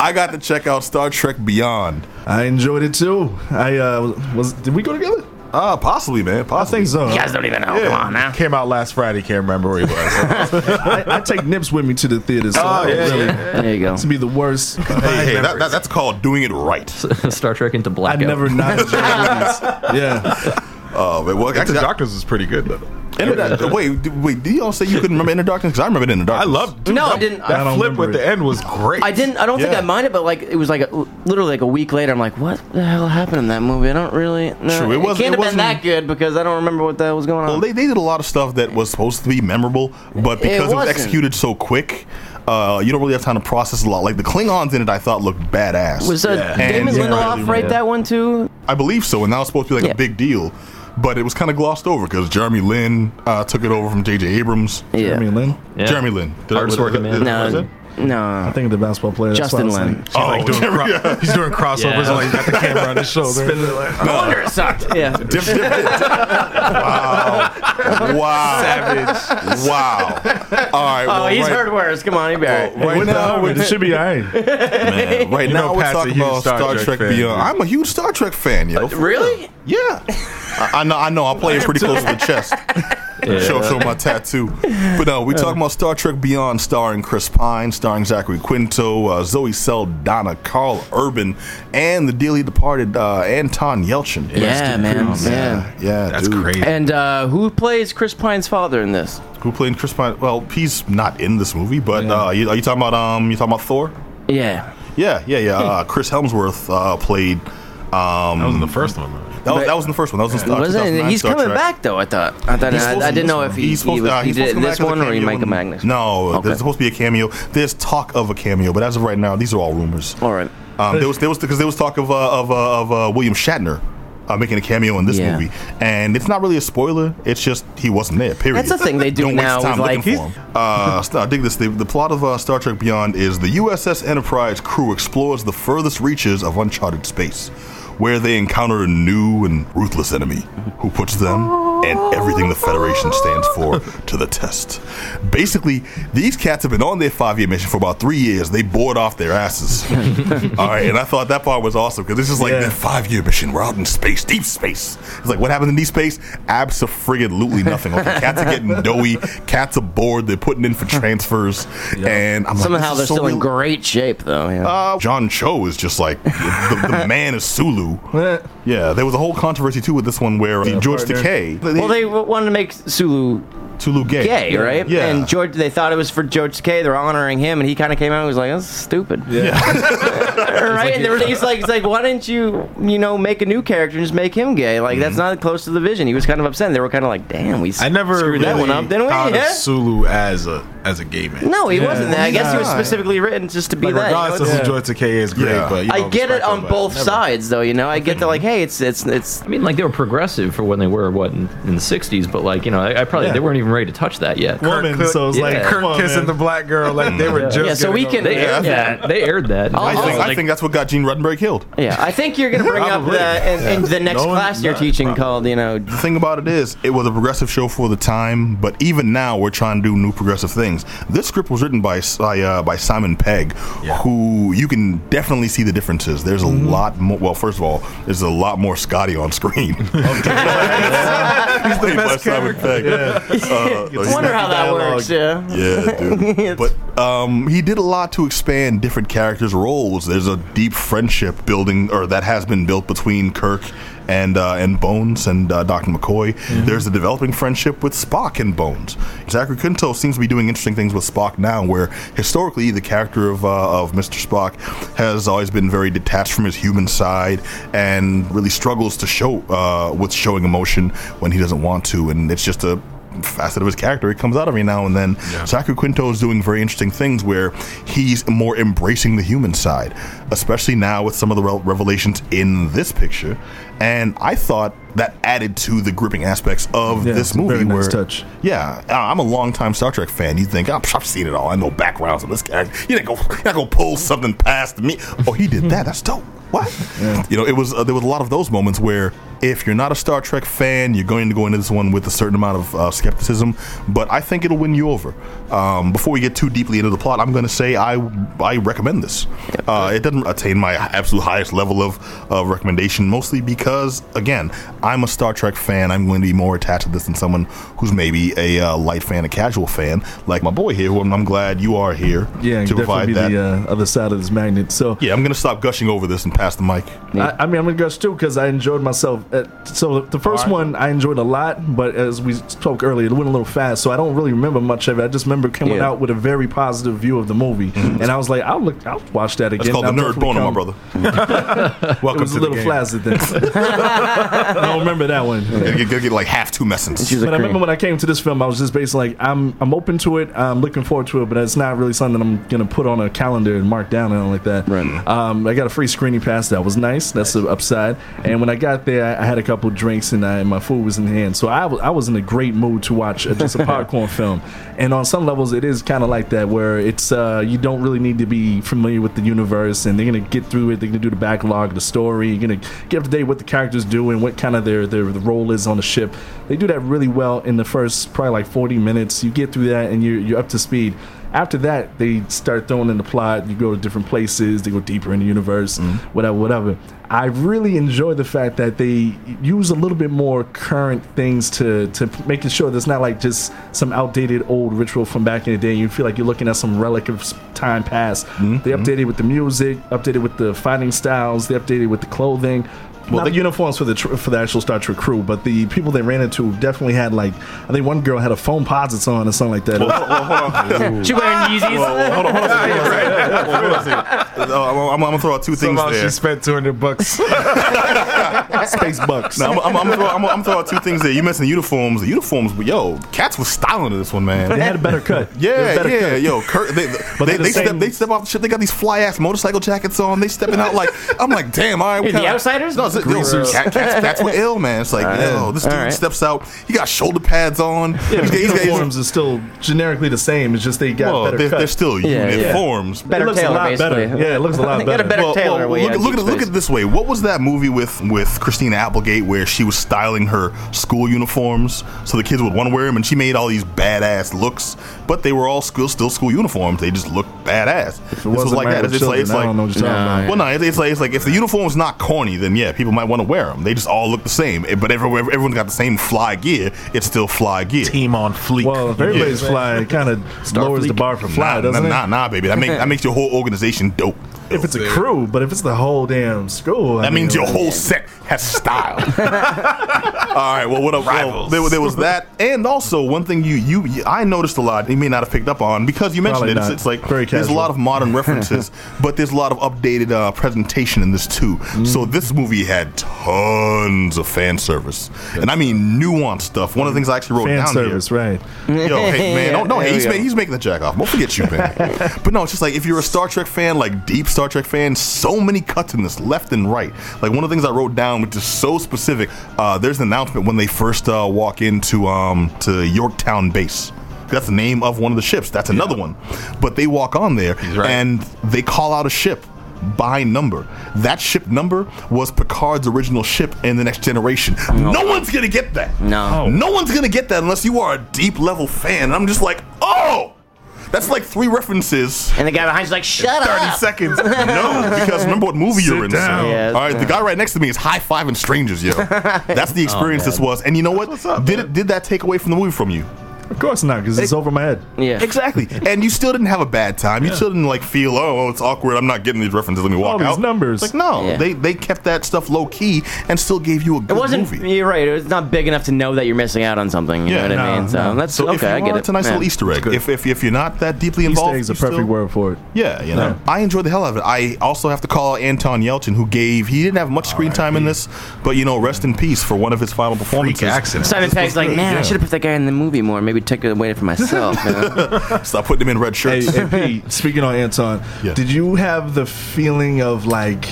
I got to check out Star Trek Beyond. I enjoyed it too. I uh, was. Did we go together? Uh, possibly, man. I Possibly. think so. You guys don't even know. Come on now. Came out last Friday. Can't remember where he was. I, I take Nips with me to the theater. So Oh, I don't yeah, There you go. to be the worst. Hey, hey, that, that, that's called doing it right. Star Trek into black. I blackout. never not enjoyed movies. Yeah, Oh, man. Well, the actually, I- Doctors was pretty good though. Inner Dark- wait, wait. Did y'all say you couldn't remember Inner Darkness? Because I remember Inner I Darkness. love. dude, No, I didn't. I That don't flip remember with the end was great. I didn't. I don't think Yeah. I minded, but like it was like a, literally like a week later. I'm like, what the hell happened in that movie? I don't really. No, True, it it, wasn't- can't it have been that good because I don't remember what that was going on. Well, they, they did a lot of stuff that was supposed to be memorable, but because it, was wasn't. executed so quick, uh, you don't really have time to process a lot. Like the Klingons in it, I thought looked badass. was uh, Yeah. Damon And- Lindelof write that one too? I believe so, and that was supposed to be like Yeah. a big deal. But it was kind of glossed over because Jeremy Lin uh, took it over from J.J. Abrams. Yeah. I mean, Lin. Yeah. Jeremy Lin. Did I- was- working man. No, no. I think the basketball player. Justin why I was Lin. like- He's like doing cro- he's doing crossovers Yeah. and like he's got the camera on his shoulder. No wonder it sucked. Yeah. Dip, dip, dip. wow. Wow. Savage. Wow. All right. Oh, well, he's right, heard worse. Come on, he be all right. Right now, it should be alright. man, right You now we're talking about Star Star, Trek Trek, fan, Beyond. dude. I'm a huge Star Trek fan, yo. for Really? Yeah. I, I know. I know. I'll play it pretty close to the chest. Show, show my tattoo. But no, we talking about Star Trek Beyond, starring Chris Pine, starring Zachary Quinto, uh, Zoe Saldana, Karl Urban, and the dearly departed uh, Anton Yelchin. Yeah, man. Yeah, Yeah. yeah, That's dude. crazy. And uh, who plays Chris Pine's father in this? Who played Chris Pine? Well, he's not in this movie, but uh, you, are you talking about um? You talking about Thor? Yeah. Yeah, yeah, yeah. Uh, Chris Hemsworth uh, played. Um, That was in the first one. Though. That, was, that was in the first one. That was uh, Wasn't it? He's coming back though. I thought. I thought. He's I, I didn't know if he, He's he, supposed, was, uh, he's supposed did to come this back one or he cameo Mike in- Magnus. No, Okay. there's supposed to be a cameo. There's talk of a cameo, but as of right now, these are all rumors. All right. Um, there was there was because there was talk of uh, of uh, of uh, William Shatner. Uh, making a cameo in this Yeah. movie, and it's not really a spoiler. It's just he wasn't there. Period. That's the thing they do Don't now Waste time like, looking for him. Uh, st- dig this. The, the plot of uh, Star Trek Beyond is the USS Enterprise crew explores the furthest reaches of uncharted space, where they encounter a new and ruthless enemy. Who puts them and everything the Federation stands for to the test. Basically, these cats have been on their five-year mission for about three years. They bored off their asses. All right, and I thought that part was awesome because this is like Yeah. their five-year mission. We're out in space, deep space. It's like what happened in deep space? Absolutely nothing. Like, the cats are getting doughy. Cats are bored. They're putting in for transfers, and I'm Somehow this they're so still in great shape though. Yeah. uh, John Cho is just like the, the man is Sulu. Yeah, there was a whole controversy too with this one where uh, George partner. Takei, well, they wanted to make Sulu Sulu gay, gay, right? Yeah, And George, they thought it was for George Takei. They're honoring him, and he kind of came out and was like, "That's stupid." Yeah. right? and they were, he's like, he's like, why didn't you, you know, make a new character and just make him gay? Like that's mm-hmm. not close to the vision. He was kind of upset. And they were kind of like, damn, we I never screwed really that one up, didn't we? thought Yeah? of Sulu as a as a gay man. No, he wasn't that. I guess he was specifically written just to be like, that. you know, regardless of it's- who George Takei is, great. Yeah. But you I get it on both never- sides, though. You know, I get that. Like, hey, it's it's it's. I mean, like they were progressive for when they were what in, in the '60s, but like you know, I, I probably Yeah. they weren't even ready to touch that yet. Woman, Kirk- so it's yeah. like, Kirk on, kissing man. the black girl, like they were just. Yeah, so we can- over Yeah. it. They aired that. I think, Oh, I think that's what got Gene Roddenberry killed. Yeah, I think you're gonna bring up Probably. the in, in the next No class you're no, teaching probably. called, you know, The thing about it is, it was a progressive show for the time, but even now we're trying to do new progressive things. This script was written by by, uh, by Simon Pegg, who you can definitely see the differences. There's a lot more. Well, first of all, there's a lot more Scotty on screen. He's the best Simon Pegg. Uh, I wonder how that dialogue. works. Yeah. Yeah, dude. but um, he did a lot to expand different characters' roles. There's a deep friendship building, or that has been built between Kirk and uh, and Bones and uh, Dr. McCoy. There's a developing friendship with Spock and Bones. Zachary Quinto seems to be doing interesting things with Spock now, where historically the character of uh, of Mr. Spock has always been very detached from his human side and really struggles to show uh, with showing emotion when he doesn't want to, and it's just a facet of his character. It comes out every now and then. Zachary Quinto is doing very interesting things where he's more embracing the human side, especially now with some of the re- revelations in this picture. And I thought that added to the gripping aspects of Yeah, this movie. nice where, touch. Yeah, I'm a longtime Star Trek fan. You think oh, I've seen it all. I know backgrounds on this character. You didn't go, you're not gonna pull something past me. Oh, he did that. That's dope. What? You know, it was uh, there was a lot of those moments where if you're not a Star Trek fan, you're going to go into this one with a certain amount of uh, skepticism. But I think it'll win you over. Um, before we get too deeply into the plot, I'm going to say I I recommend this. Uh, it doesn't attain my absolute highest level of uh, recommendation, mostly because again, I'm a Star Trek fan. I'm going to be more attached to this than someone who's maybe a uh, light fan, a casual fan, like my boy here. Who I'm, I'm glad you are here Yeah, to provide be that. the uh, other side of this magnet. So yeah, I'm going to stop gushing over this and pass the mic. I, I mean, I'm gonna gush too because I enjoyed myself. Uh, so the first one I enjoyed a lot, but as we spoke earlier, it went a little fast, so I don't really remember much of it. I just remember coming Yeah. out with a very positive view of the movie, and I was like, I'll look, I'll watch that again. That's called the I'll nerd definitely boner, my come- brother. It Welcome was to a the little game. flaccid then. I don't remember that one. Gotta get, gotta get like half two messings. She But I remember when I came to this film, I was just basically like, I'm I'm open to it. I'm looking forward to it, but it's not really something I'm gonna put on a calendar and mark down and like that. Right. Um, I got a free screening pass. That was nice. That's the upside. And when I got there, I, I had a couple drinks and, I, my food was in hand, so I was I was in a great mood to watch uh, just a popcorn film. And on some levels, it is kind of like that, where it's uh, you don't really need to be familiar with the universe, and they're gonna get through it. They're gonna do the backlog, the story. You're gonna get up to date what the characters do and what kind of their their role is on the ship. They do that really well in the first probably like 40 minutes. You get through that and you're you're up to speed. After that, they start throwing in the plot. You go to different places. They go deeper in the universe, whatever, whatever. I really enjoy the fact that they use a little bit more current things to to making sure there's not like just some outdated old ritual from back in the day. You feel like you're looking at some relic of time past. They updated with the music, updated with the fighting styles, they updated with the clothing. Well, the uniforms for the tr- for the actual Star Trek crew, but the people they ran into definitely had like I think one girl had a Foamposites on or something like that. She wearing Yeezys. hold on, hold on a second. Hold on a second. Uh, I'm, I'm gonna throw out two things Somehow there. she spent 200 bucks. Yes. Space bucks. No, I'm, I'm, I'm, throw, I'm, I'm throw out two things there. You mentioned the uniforms. The uniforms, but yo, Cats was styling this one, man. they had a better cut. They had a Yeah, better yeah, cut. yo, Kurt, they, But they, they're the step, same- they step off the ship. They got these fly ass motorcycle jackets on. They stepping out like I'm like, damn, all right. what Hey, the Outsiders? No, it's, yo, Cat, cats, cats were ill, man. It's like, yo, this dude All right. steps out. He got shoulder pads on. Yeah, He's the got- he's he's- uniforms is still generically the same. It's just they got well, better they're, cut. they're still Yeah, yeah. uniforms. Better it looks tailor, a lot basically. better. Yeah, it looks a lot They got a better. better tailor look, at look, Deep at, look Space. at it this way. What was that movie with with Christina Applegate where she was styling her school uniforms so the kids would want to wear them, and she made all these badass looks, but they were all school still school uniforms. They just looked badass. If it wasn't Married with It's, like, Children, it's I like don't know what you're talking Nah, about. well, no, it's, it's like it's like if the uniform's not corny, then yeah, people might want to wear them. They just all look the same, Eh, but everywhere everyone's got the same fly gear. It's still fly gear. Team on fleek. Well, if everybody's fly, it kind of lowers the bar for fly, Nah, doesn't nah, it? nah, nah, baby. That make that makes your whole organization dope. If it's a crew, but if it's the whole damn school, I That mean, means your whole set has style. All right. Well, what up? Well, Rivals. there, there was that, and also one thing you, you you I noticed a lot. You may not have picked up on because you mentioned Probably it. It's, not. it's like Very there's a casual. lot of modern references, but there's a lot of updated uh, presentation in this too. Mm. So this movie had tons of fan service, and I mean nuanced stuff. One of the things I actually wrote fan down service, here. right? Yo, hey man, don't, don't we he's, go. ma- he's making the jack off. Don't forget you, man. but no, it's just like if you're a Star Trek fan, like deep Star Trek fan, so many cuts in this, left and right. Like one of the things I wrote down, which is so specific. Uh, there's an announcement when they first uh, walk into um, to Yorktown base. That's the name of one of the ships. That's another one. But they walk on there right. and they call out a ship by number. That ship number was Picard's original ship in the next generation. No one's gonna get that. No. No one's gonna get that unless you are a deep level fan. And I'm just like, oh, that's like three references. And the guy behind you's like, shut 30 up. seconds. No, because remember what movie you're in. down. Yeah, All right, yeah. the guy right next to me is high fiving strangers, yo. That's the oh, experience this was. And you know what? did it did that take away from the movie from you? Of course not, because it's over my head. Yeah. Exactly. And you still didn't have a bad time. You still didn't like feel, oh, oh, it's awkward. I'm not getting these references. Let me walk All these out. numbers. Like no, Yeah. they they kept that stuff low key and still gave you a good It wasn't. movie. You're right. It was not big enough to know that you're missing out on something. You Yeah, know what I no, mean? So no. that's So if okay. you I get are, it. it's a nice Yeah. little Easter egg. If, if if you're not that deeply involved, Easter eggs a you still- perfect word for it. Yeah, you know, I enjoyed the hell out of it. I also have to call out Anton Yelchin, who gave he didn't have much screen time in this, but you know, rest in peace for one of his final performances. Freak accent. Simon Pegg's like, man, I should have put that guy in the movie more. Maybe took it away from myself. you know? Stop putting him in red Hey, shirts. hey Pete, speaking on Anton, Yeah. did you have the feeling of like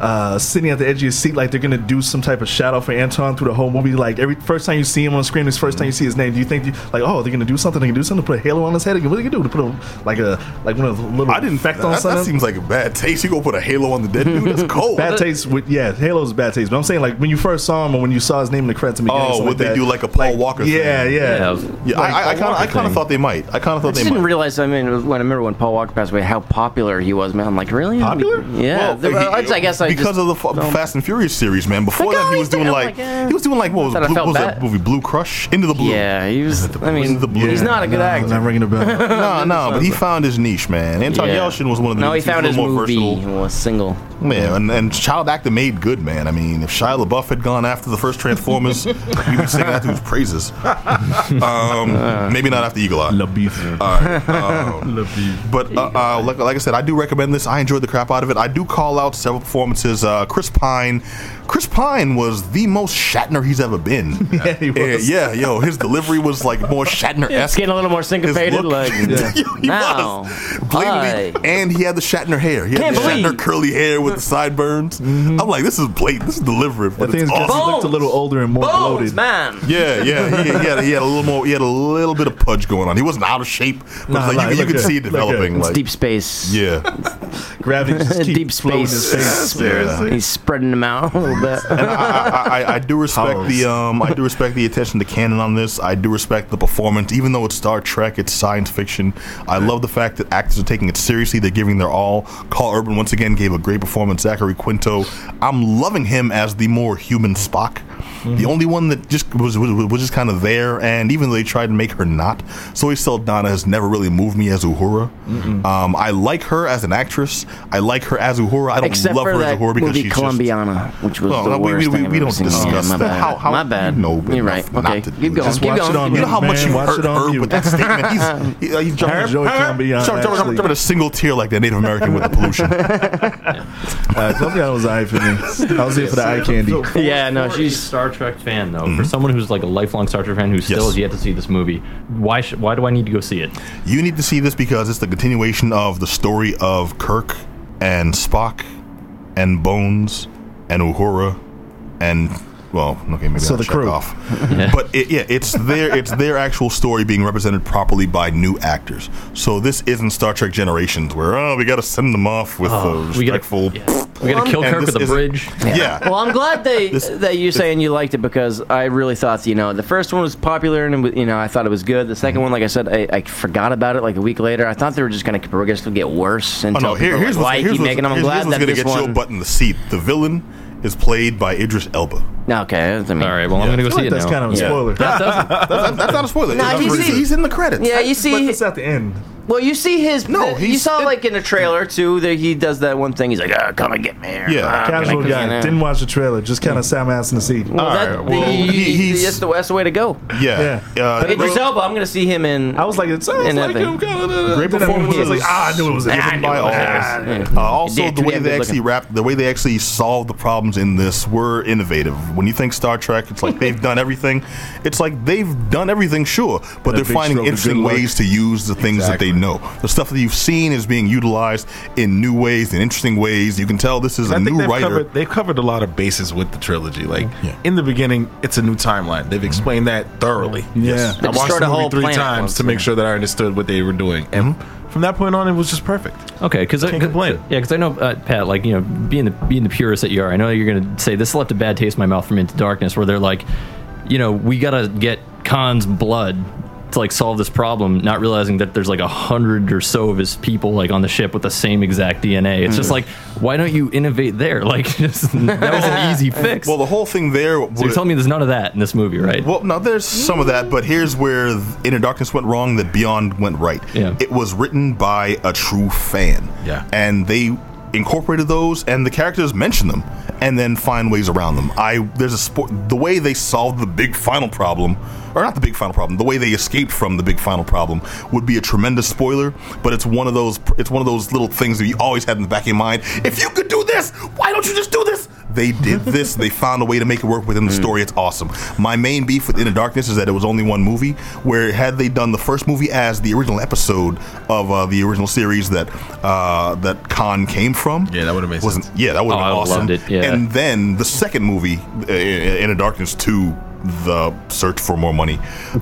uh, sitting at the edge of your seat, like they're gonna do some type of shadow for Anton through the whole movie. Like every first time you see him on screen, this first time you see his name, do you think you, like, oh, they're gonna do something? They can do something to put a halo on his head. What are they gonna do to put a like a like one of the little I didn't effect that, on that, something? seems like a bad taste. You go put a halo on the dead dude. That's cold. Bad taste with yeah, Halo's bad taste. But I'm saying like when you first saw him or when you saw his name in the credits, in the beginning, Oh, something would like they that, do like a Paul Walker thing? Yeah, yeah. Yeah, I was- Yeah, like I, I, I kind of, I kind of thought they might. I kind of thought I they didn't might. realize. I mean, when I remember when Paul Walker passed away, how popular he was, man. I'm like, really? Popular? Yeah. Well, I, he- I guess I because just, of the F- Fast and Furious series, man. Before that, oh, he was doing doing- like like, eh. he was doing like what was, Blue, what was that movie Blue Crush Into the Blue. Yeah, he was. I mean, the blue. he's not a good No, actor. Not ringing a bell. No, no, but he found his niche, man. Anton Yeah. Yelchin was one of the No, he found his little more movie. Was single. Yeah, and, and child actor made good, man. I mean, if Shia LaBeouf had gone after the first Transformers, we'd be singing that dude's praises. Um, maybe not after Eagle Eye. Le beef. But uh, uh, like, like I said, I do recommend this. I enjoyed the crap out of it. I do call out several performances. Uh, Chris Pine, Chris Pine was the most Shatner he's ever been. Yeah, he was. yeah, yo, his delivery was like more Shatner It's esque. getting a little more syncopated. Like, he now, was blatantly, and he had the Shatner hair. He had Can't the believe- Shatner curly hair with the sideburns. Mm-hmm. I'm like, this is blatant. This is deliberate, I but think it's it's just he looked a little older and more Bones, bloated. man. Yeah, yeah, he, he, had, he had a little more. He had a little bit of pudge going on. He wasn't out of shape, but Nah, like, nah, you, you could good. see it Looked good. developing. It's Like, deep space. yeah, Gravity just Deep floating space. his face. Seriously. He's spreading them out little and I, I, I, I do respect the um, I do respect the attention to canon on this. I do respect the performance, even though it's Star Trek, it's science fiction. I love the fact that actors are taking it seriously. They're giving their all. Karl Urban once again gave a great performance. Zachary Quinto, I'm loving him as the more human Spock. The only one that just was, was was just kind of there, and even though they tried to make her not, Zoe Saldana has never really moved me as Uhura. Um, I like her as an actress. I like her as Uhura. I don't Except love her as that Uhura because movie she's just Colombiana, which was well, the no, we, worst we, thing we, I've we don't seen. discuss yeah, my that. bad. How, how, my bad. You know, You're right. Okay, keep going. Keep going. on You know how going. much you hurt it on Herb mute. with that statement. He's, he, uh, he's jumping, Joey Colombiana, jumping, jumping, jumping a single tear like that Native American with the pollution. Uh, Colombiana was eye for me. I was here for the eye candy. Yeah, no, For a she's Star Trek fan though. For mm-hmm. someone who's like a lifelong Star Trek fan who still Yes. has yet to see this movie, why sh- why do I need to go see it? you need to see this because it's the continuation of the story of Kirk and Spock and Bones and Uhura and well, okay, maybe So I'll the check crew. off. But it, yeah, it's their it's their actual story being represented properly by new actors. So this isn't Star Trek Generations where oh we got to send them off with uh, we gotta- respectful. We gotta kill Kirk this with a bridge. Yeah. Well, I'm glad they that you're saying you liked it because I really thought you know the first one was popular and you know I thought it was good. The second one, like I said, I, I forgot about it like a week later. I thought they were just gonna progressively get worse Oh no! Here, here's like, what's, why you here's keep what's, making them. I'm here's, glad here's what's that gonna this get you a one. butt in the seat. The villain is played by Idris Elba. Okay, I mean, All right, well I'm gonna go see like it that's now. kind of a Yeah. spoiler. That- that's not a spoiler. Nah, It's- he's- he's, he's in the credits. Yeah, you But see, it's at the end. well, you see his. No, you he's- saw it- like in the trailer too that he does that one thing. He's like, ah, "Come and get me." Yeah, Ah, Casual like, guy. you. Didn't watch the trailer. Just kind of sat my ass in the seat. Well, All that, right, well, the- he- he's- that's the, that's the way to go. Yeah. Uh, But Idris great- Elba, I'm gonna see him in. I was like, it sounds And like that him. thing. Great then I was like, ah, I knew it was him. I by all. Uh, also, did the way damn they good actually looking. wrap, the way they actually solve the problems in this were innovative. When you think Star Trek, it's like they've done everything. It's like they've done everything, sure, but a they're finding interesting ways to use the things that they know. The stuff that you've seen is being utilized in new ways, in interesting ways. You can tell this is a I think new they've writer. covered, they've covered a lot of bases with the trilogy. Like Yeah. in the beginning, it's a new timeline. They've mm-hmm. explained that thoroughly. Yeah. I watched destroyed the movie whole three times once, to make yeah. sure that I understood what they were doing, and mm-hmm. From that point on, it was just perfect. Okay, because I Can't complain. Yeah, because I know uh, Pat, like you know, being the being the purist that you are, I know you're gonna say this left a bad taste in my mouth from Into Darkness, where they're like, you know, we gotta get Khan's blood to like solve this problem, not realizing that there's like a hundred or so of his people like on the ship with the same exact DNA. It's Mm. just like, why don't you innovate there? Like, just, that was an easy fix. well, the whole thing there. so you're was- telling me there's none of that in this movie, right? Well, no, there's some of that, but here's where Inner Darkness went wrong. That Beyond went right. Yeah. It was written by a true fan. Yeah. and they incorporated those, and the characters mention them, and then find ways around them. I there's a sport. The way they solved the big final problem, or not the big final problem, the way they escaped from the big final problem would be a tremendous spoiler. But it's one of those. It's one of those little things that you always had in the back of your mind. If you could do this, why don't you just do this? They did this. they found a way to make it work within the story. It's awesome. My main beef with In the Darkness is that it was only one movie. Where had they done the first movie as the original episode of uh, the original series that uh, that Khan came from, Yeah, that would've made wasn't, sense. Yeah, that would have Oh, been I awesome. loved it, yeah. And then the second movie, uh, Into Darkness Two. The search for more money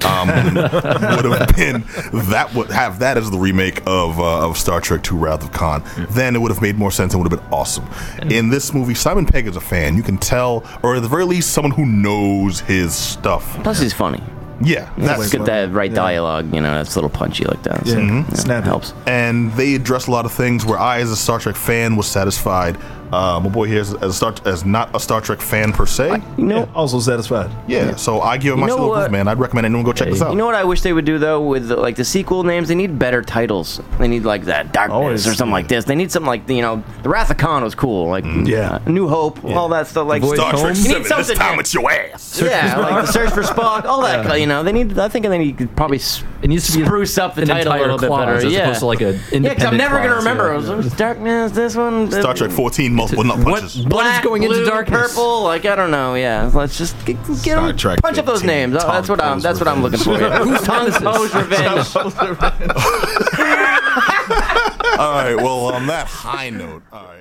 um, would have been that would have that as the remake of uh, of Star Trek II: Wrath of Khan. Then it would have made more sense and would have been awesome. In this movie, Simon Pegg is a fan. You can tell, or at the very least, someone who knows his stuff. Plus, he's funny. Yeah, That's that's good. That right Yeah. dialogue, you know, that's a little punchy like that. So, Yeah. yeah, Snap it. helps. and they address a lot of things where I, as a Star Trek fan, was satisfied. Uh, my boy here, is, as, a Star, as not a Star Trek fan per se, You know, Yeah, also satisfied. yeah. So I give it my know seal of man. I'd recommend anyone go check this out. You know what I wish they would do though with the, like the sequel names? They need better titles. They need like that darkness Always, or something yeah. like this. They need something like you know, the Wrath of Khan was cool. Like Yeah. uh, New Hope, all that stuff. Like Star Trek Home? You need Seven. This something time here. it's your ass. yeah, like the Search for Spock, all that. kind- You know, they need. I think they need probably It needs to be spruce up the title a entire little bit clause better. as yeah, opposed to like a yeah, because I'm independent never gonna remember. yeah. It darkness. This one. Star Trek 14, multiple nut punches. What Black, is going into blue, darkness? Purple, like I don't know. Yeah, let's just get, get Star 'em- Trek punch up those names. Oh, Tom that's what I'm. Cruise That's what I'm looking for. Revenge. Yeah. Who's Tom Cruise Revenge? All right. Well, on that high note, all right.